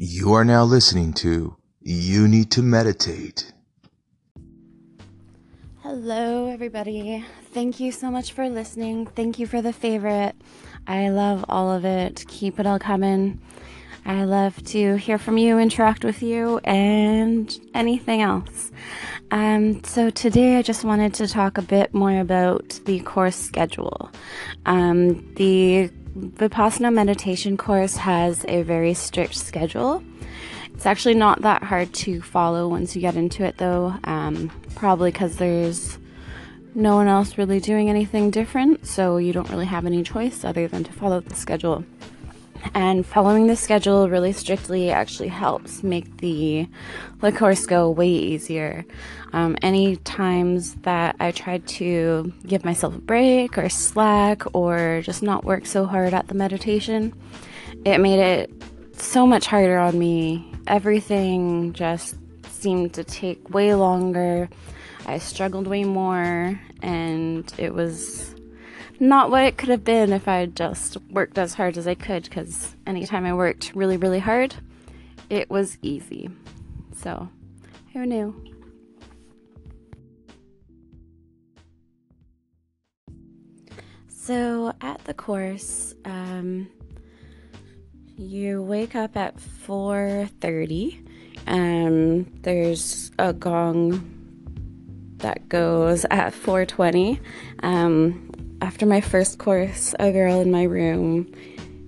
You are now listening to You Need to Meditate. Hello, everybody. Thank you so much for listening. Thank you for the favorite. I love all of it. Keep it all coming. I love to hear from you, interact with you, and anything else. Um, so today I just wanted to talk a bit more about the course schedule. Um, the Vipassana meditation course has a very strict schedule. It's actually not that hard to follow once you get into it, though, um, probably because there's no one else really doing anything different, so you don't really have any choice other than to follow the schedule. And following the schedule really strictly actually helps make the, course go way easier. Um, any times that I tried to give myself a break or slack or just not work so hard at the meditation, it made it so much harder on me. Everything just seemed to take way longer. I struggled way more, and it was not what it could have been if I just worked as hard as I could because anytime I worked really, really hard, it was easy. So, who knew? So, at the course, um, you wake up at 4:30. Um, there's a gong that goes at 4:20. Um, after my first course, a girl in my room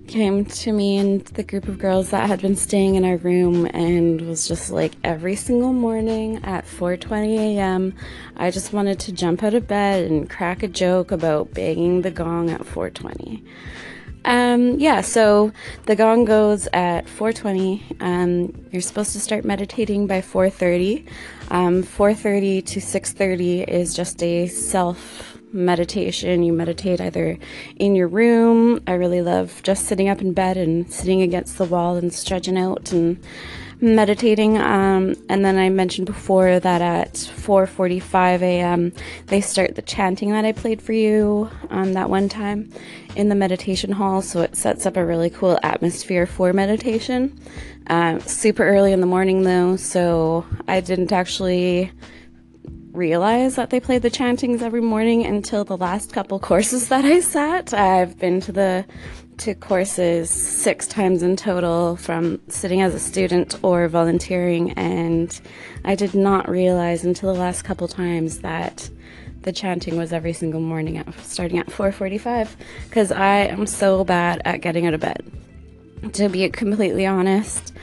came to me and the group of girls that had been staying in our room and was just like every single morning at 4:20 a.m. I just wanted to jump out of bed and crack a joke about banging the gong at 4:20. Um, yeah, so the gong goes at 4:20. Um, you're supposed to start meditating by 4:30. Um, 4:30 to 6:30 is just a self meditation. You meditate either in your room. I really love just sitting up in bed and sitting against the wall and stretching out and meditating. Um, and then I mentioned before that at 4:45 a.m. they start the chanting that I played for you um, that one time in the meditation hall. So it sets up a really cool atmosphere for meditation. Uh, super early in the morning though, so I didn't actually realize that they played the chantings every morning until the last couple courses that I sat. I've been to the to courses six times in total from sitting as a student or volunteering and I did not realize until the last couple times that the chanting was every single morning at, starting at 4:45 because I am so bad at getting out of bed. To be completely honest,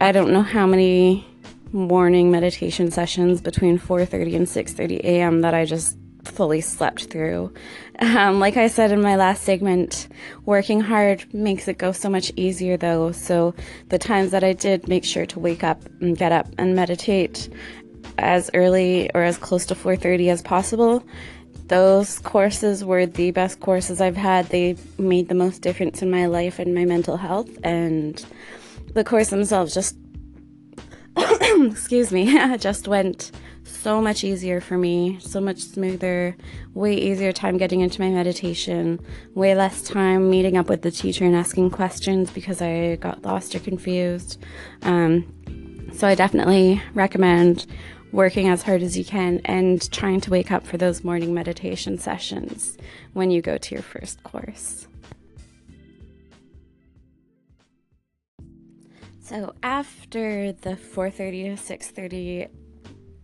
I don't know how many morning meditation sessions between 4:30 and 6:30 a.m. that I just fully slept through. Um, like I said in my last segment, working hard makes it go so much easier though. So the times that I did make sure to wake up and get up and meditate as early or as close to 4:30 as possible. Those courses were the best courses I've had. They made the most difference in my life and my mental health and the course themselves just excuse me, just went so much easier for me, so much smoother, way easier time getting into my meditation, way less time meeting up with the teacher and asking questions because I got lost or confused. Um, so I definitely recommend working as hard as you can and trying to wake up for those morning meditation sessions when you go to your first course. So after the 4:30 to 6:30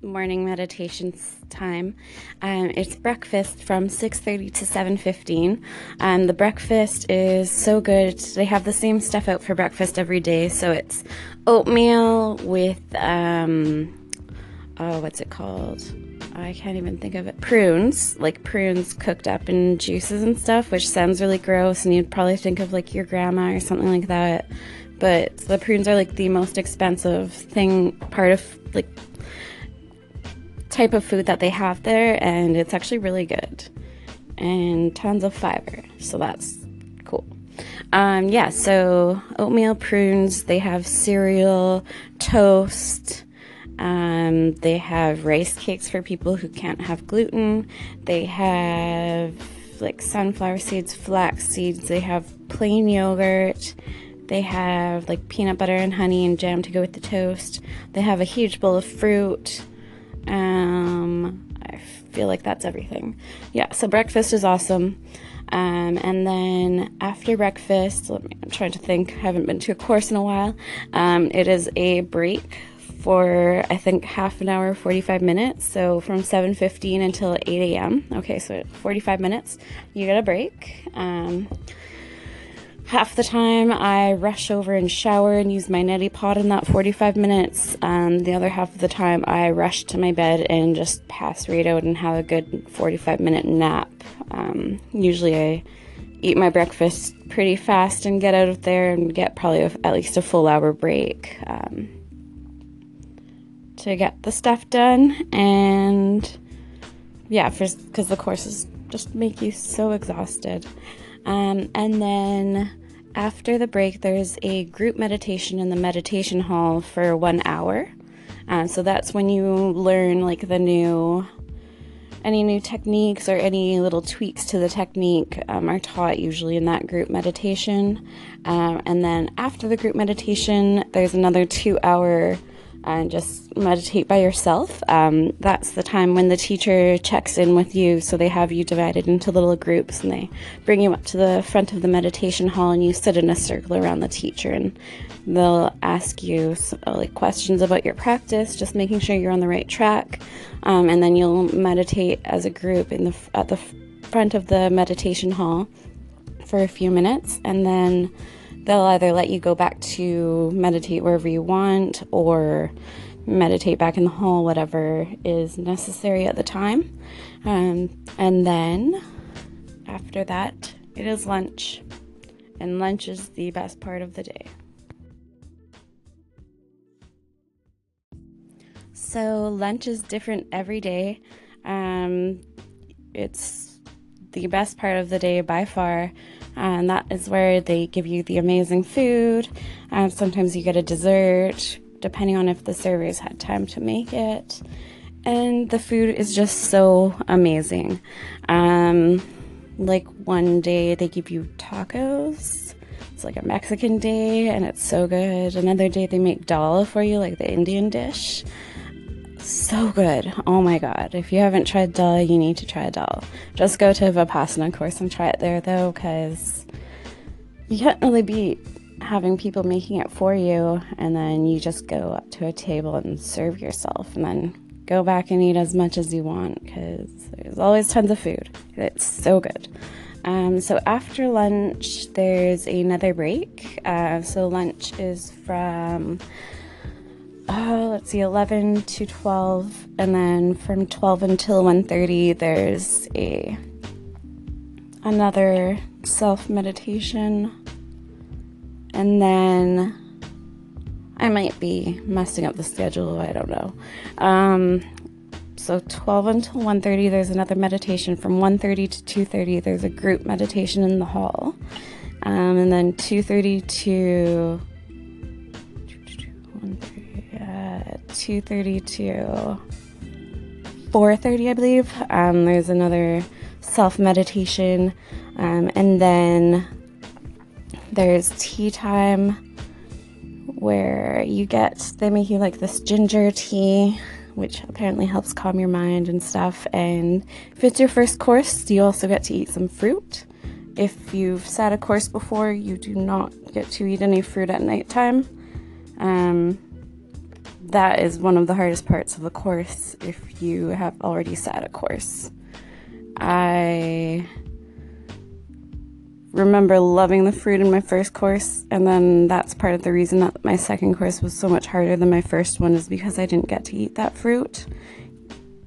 morning meditation time, um, it's breakfast from 6:30 to 7:15. Um, the breakfast is so good. They have the same stuff out for breakfast every day, so it's oatmeal with um, oh, what's it called? I can't even think of it. Prunes, like prunes cooked up in juices and stuff, which sounds really gross, and you'd probably think of like your grandma or something like that but the prunes are like the most expensive thing part of like type of food that they have there and it's actually really good. And tons of fiber so that's cool. Um, yeah so oatmeal prunes they have cereal toast um, they have rice cakes for people who can't have gluten. They have like sunflower seeds flax seeds they have plain yogurt They have like peanut butter and honey and jam to go with the toast. They have a huge bowl of fruit. Um, I feel like that's everything. Yeah, so breakfast is awesome. Um, and then after breakfast, me, I'm trying to think, I haven't been to a course in a while. Um, it is a break for I think half an hour, 45 minutes. So from 7:15 until 8 a.m. Okay, so 45 minutes. You get a break. Um, half the time I rush over and shower and use my neti pot in that 45 minutes. The other half of the time I rush to my bed and just pass right out and have a good 45 minute nap. Um, usually I eat my breakfast pretty fast and get out of there and get probably a, at least a full hour break. Um, to get the stuff done and yeah because the courses just make you so exhausted um, and then after the break there's a group meditation in the meditation hall for one hour. Uh, so that's when you learn like the new any new techniques or any little tweaks to the technique um, are taught usually in that group meditation. Um, and then after the group meditation there's another two hour and just meditate by yourself. Um, that's the time when the teacher checks in with you. So they have you divided into little groups and they bring you up to the front of the meditation hall and you sit in a circle around the teacher and they'll ask you uh, like questions about your practice, just making sure you're on the right track. Um, and then you'll meditate as a group in the at the front of the meditation hall for a few minutes and then they'll either let you go back to meditate wherever you want or meditate back in the hall, whatever is necessary at the time. Um, and then after that, it is lunch. And lunch is the best part of the day. So, lunch is different every day. Um, it's the best part of the day by far and that is where they give you the amazing food. Um, sometimes you get a dessert, depending on if the servers had time to make it. And the food is just so amazing. Um, like one day they give you tacos. It's like a Mexican day, and it's so good. Another day they make dal for you, like the Indian dish so good. Oh my god. If you haven't tried dal, you need to try dal. Just go to Vipassana course and try it there though, because you can't really beat having people making it for you and then you just go up to a table and serve yourself and then go back and eat as much as you want because there's always tons of food. It's so good. Um, so after lunch, there's another break. Uh, so lunch is from uh, let's see 11 to 12 and then from 12 until 1.30 there's a another self meditation and then i might be messing up the schedule i don't know. Um, so 12 until 1.30 there's another meditation. From 1.30 to 2.30 there's a group meditation in the hall. Um, and then 2.30 to 2.30 to 4.30 i believe. Um, there's another self meditation um, and then there's tea time where you get they make you like this ginger tea which apparently helps calm your mind and stuff. And if it's your first course you also get to eat some fruit. If you've sat a course before you do not get to eat any fruit at nighttime um, that is one of the hardest parts of the course if you have already sat a course. I remember loving the fruit in my first course, and then that's part of the reason that my second course was so much harder than my first one is because I didn't get to eat that fruit.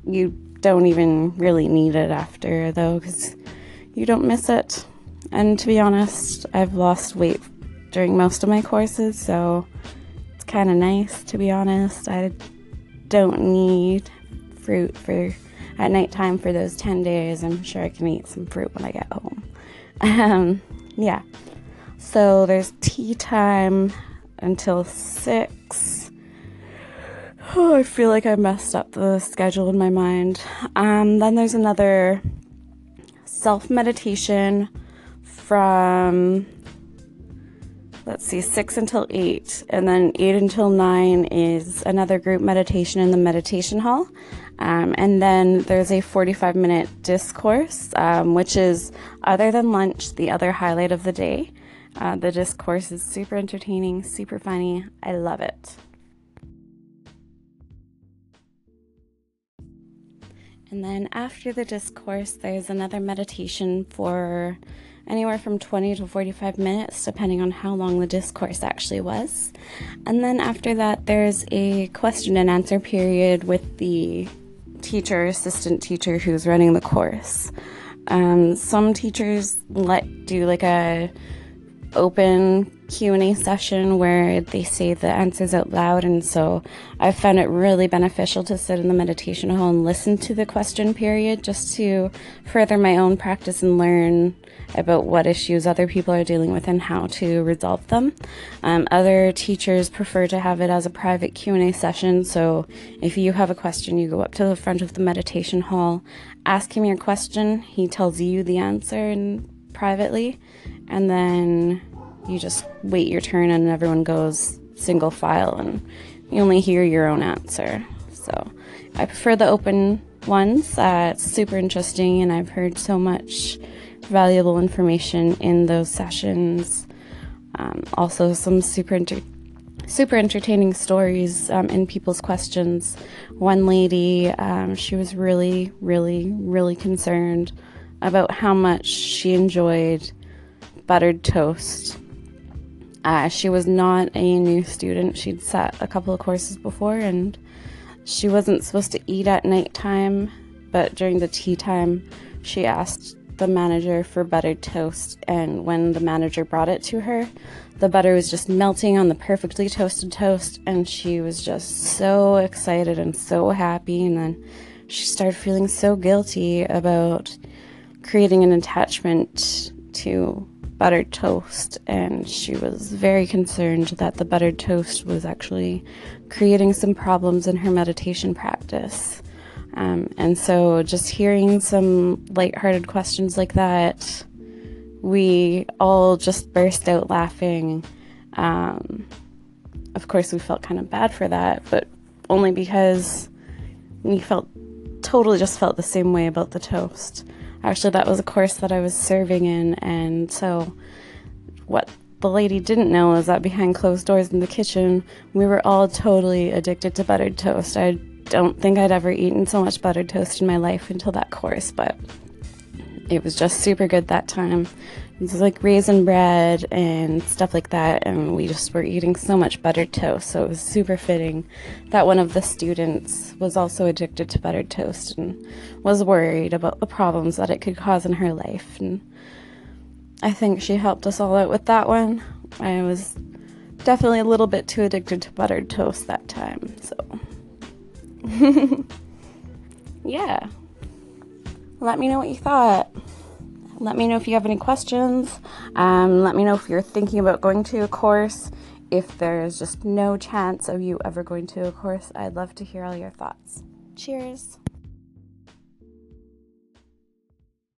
You don't even really need it after, though, because you don't miss it. And to be honest, I've lost weight during most of my courses, so kind of nice, to be honest. I don't need fruit for at nighttime for those 10 days. I'm sure I can eat some fruit when I get home. Um, yeah. So there's tea time until 6. Oh, I feel like I messed up the schedule in my mind. Um, then there's another self meditation from let's see, 6 until 8. And then 8 until 9 is another group meditation in the meditation hall. Um, and then there's a 45 minute discourse, um, which is, other than lunch, the other highlight of the day. Uh, the discourse is super entertaining, super funny. I love it. And then after the discourse, there's another meditation for anywhere from 20 to 45 minutes, depending on how long the discourse actually was. And then after that, there's a question and answer period with the teacher, assistant teacher who's running the course. Um, some teachers let do like a open Q&A session where they say the answers out loud. And so I found it really beneficial to sit in the meditation hall and listen to the question period just to further my own practice and learn about what issues other people are dealing with and how to resolve them. Um, other teachers prefer to have it as a private Q&A session. So if you have a question you go up to the front of the meditation hall ask him your question. He tells you the answer and privately and then you just wait your turn and everyone goes single file and you only hear your own answer. So I prefer the open ones. Uh, it's super interesting and I've heard so much valuable information in those sessions. Um, also, some super inter- super entertaining stories um, in people's questions. One lady, um, she was really, really, really concerned about how much she enjoyed buttered toast. Uh, she was not a new student. She'd sat a couple of courses before and she wasn't supposed to eat at nighttime, but during the tea time, she asked the manager for buttered toast. And when the manager brought it to her, the butter was just melting on the perfectly toasted toast, and she was just so excited and so happy. And then she started feeling so guilty about creating an attachment to buttered toast, and she was very concerned that the buttered toast was actually creating some problems in her meditation practice. Um, and so, just hearing some lighthearted questions like that, we all just burst out laughing. Um, of course, we felt kind of bad for that, but only because we felt totally just felt the same way about the toast. Actually, that was a course that I was serving in, and so what the lady didn't know is that behind closed doors in the kitchen, we were all totally addicted to buttered toast. I don't think I'd ever eaten so much buttered toast in my life until that course, but it was just super good that time. Like raisin bread and stuff like that, and we just were eating so much buttered toast, so it was super fitting that one of the students was also addicted to buttered toast and was worried about the problems that it could cause in her life. And I think she helped us all out with that one. I was definitely a little bit too addicted to buttered toast that time, so. yeah. Let me know what you thought. Let me know if you have any questions. Um, let me know if you're thinking about going to a course. If there's just no chance of you ever going to a course, I'd love to hear all your thoughts. Cheers.